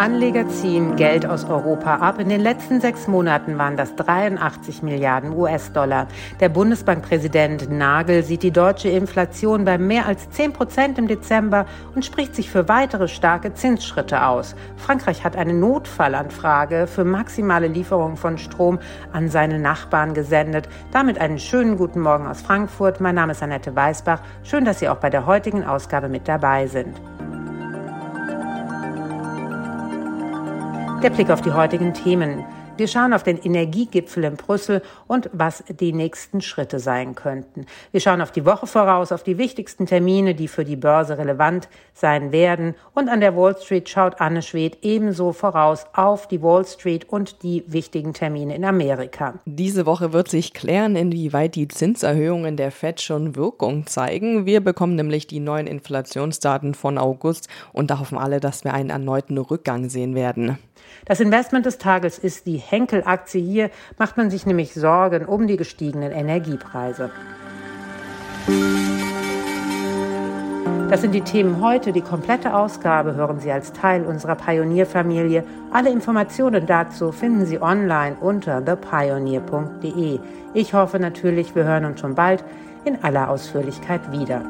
Anleger ziehen Geld aus Europa ab. In den letzten sechs Monaten waren das 83 Milliarden US-Dollar. Der Bundesbankpräsident Nagel sieht die deutsche Inflation bei mehr als 10 Prozent im Dezember und spricht sich für weitere starke Zinsschritte aus. Frankreich hat eine Notfallanfrage für maximale Lieferung von Strom an seine Nachbarn gesendet. Damit einen schönen guten Morgen aus Frankfurt. Mein Name ist Annette Weißbach. Schön, dass Sie auch bei der heutigen Ausgabe mit dabei sind. Der Blick auf die heutigen Themen. Wir schauen auf den Energiegipfel in Brüssel und was die nächsten Schritte sein könnten. Wir schauen auf die Woche voraus, auf die wichtigsten Termine, die für die Börse relevant sein werden. Und an der Wall Street schaut Anne Schwed ebenso voraus auf die Wall Street und die wichtigen Termine in Amerika. Diese Woche wird sich klären, inwieweit die Zinserhöhungen der Fed schon Wirkung zeigen. Wir bekommen nämlich die neuen Inflationsdaten von August und da hoffen alle, dass wir einen erneuten Rückgang sehen werden. Das Investment des Tages ist die Henkel-Aktie. Hier macht man sich nämlich Sorgen um die gestiegenen Energiepreise. Das sind die Themen heute. Die komplette Ausgabe hören Sie als Teil unserer Pionierfamilie. Alle Informationen dazu finden Sie online unter thepioneer.de. Ich hoffe natürlich, wir hören uns schon bald in aller Ausführlichkeit wieder.